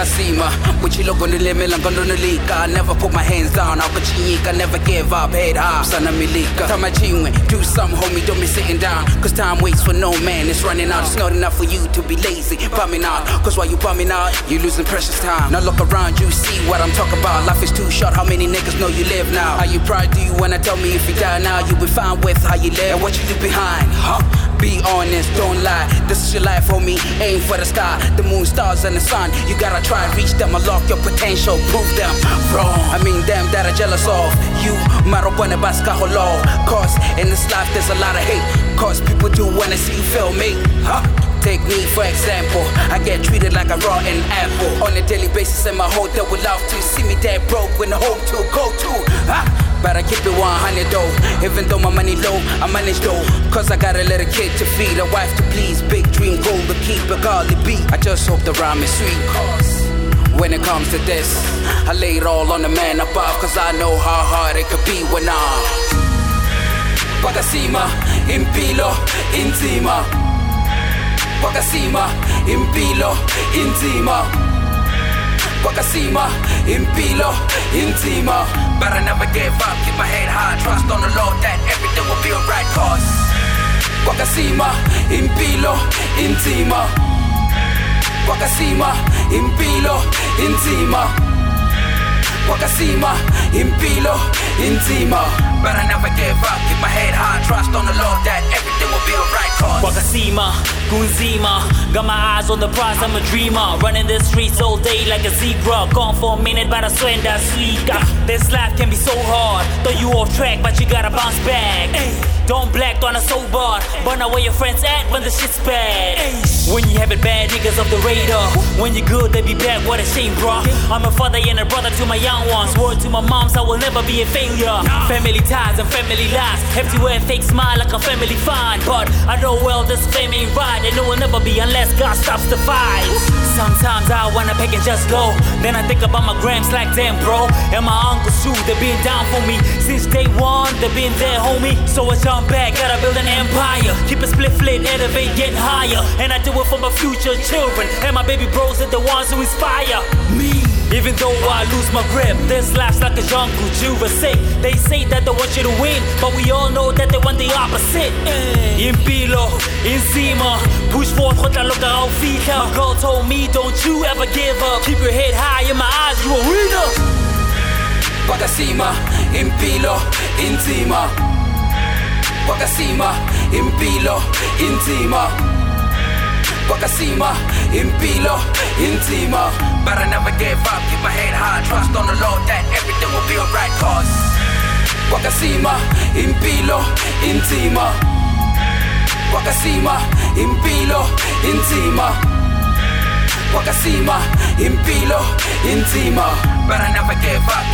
kwakasima kuchiloko nilemela ngondonolika I never put my hands down akuchinyika never give up head high sana milika tama chingwe do some homie don't be sitting down. Cause time waits for no man it's running out. It's not enough for you to be lazy bumming out. Cause while you bumming out you losing precious time. Now look around you see what I'm talking about. Life is too short how many niggas know you live now? How you proud do you wanna tell me if you die now? You be fine with how you live. And what you do behind huh be honest, don't lie. This is your life, homie. Aim for the sky, the moon, stars, and the sun. You gotta try reach them, unlock your potential, prove them wrong. I mean, them that are jealous of you. Marijuana baska holo. Cause in this life, there's a lot of hate. Cause people do wanna see you fail me. Huh? Take me for example. I get treated like a rotten apple. On a daily basis, and my hotel would love to see me dead broke when the home to I keep it 100 though. Even though my money low, I manage though. Cause I got a little kid to feed, a wife to please. Big dream goal to keep a godly beat. I just hope the rhyme is sweet. Cause when it comes to this, I lay it all on the man above. Cause I know how hard it could be when I'm. Wakasima, impilo, intima. Wakasima, impilo, intima. Wakasima, impilo, intima. But I never gave up, keep my head high, trust on the Lord that everything will be alright. Cause Wakasima, impilo, intima. Wakasima, impilo, intima. Wakasima, impilo, intima. But I never give up, keep my head high, trust on the Lord that everything will be alright. Cause Gunzima. Got my eyes on the prize, I'm a dreamer. Running the streets all day like a zebra. Gone for a minute, but I swear that's sweet. This life can be so hard. Throw you off track, but you gotta bounce back. Don't black on a sober. Burn away your friends at when the shit's bad. When you have it bad, niggas off the radar. When you good, they be bad. what a shame, bro. I'm a father and a brother to my young ones. Word to my moms, I will never be a failure. Family ties and family lies. Wear fake smile like a family fine. But I know well this fame ain't right, and it will never be unless God stops the fight. Sometimes I wanna pick and just go. Then I think about my grams like damn, bro. And my uncles too, they been down for me since day one. They been there, homie. So I jump back, gotta build an empire. Keep it split, flip, elevate, get higher. And I do it for my future children. And my baby bros are the ones who inspire me. Even though I lose my grip, this life's like a jungle, Jurassic. They say that they want you to win, but we all know that they want the opposite. Impilo, Encima, push forth, contra lo que fija. My girl told me, don't you ever give up. Keep your head high in my eyes, you a winner. Wakasima, impilo, intima. Wakasima, impilo, intima. Wakasima, impilo, intima. But I never gave up, keep my head high, trust on the Lord that everything will be alright. Cause Wakasima, impilo, intima. Wakasima, impilo, intima. Wakasima, impilo, intima. But I never gave up,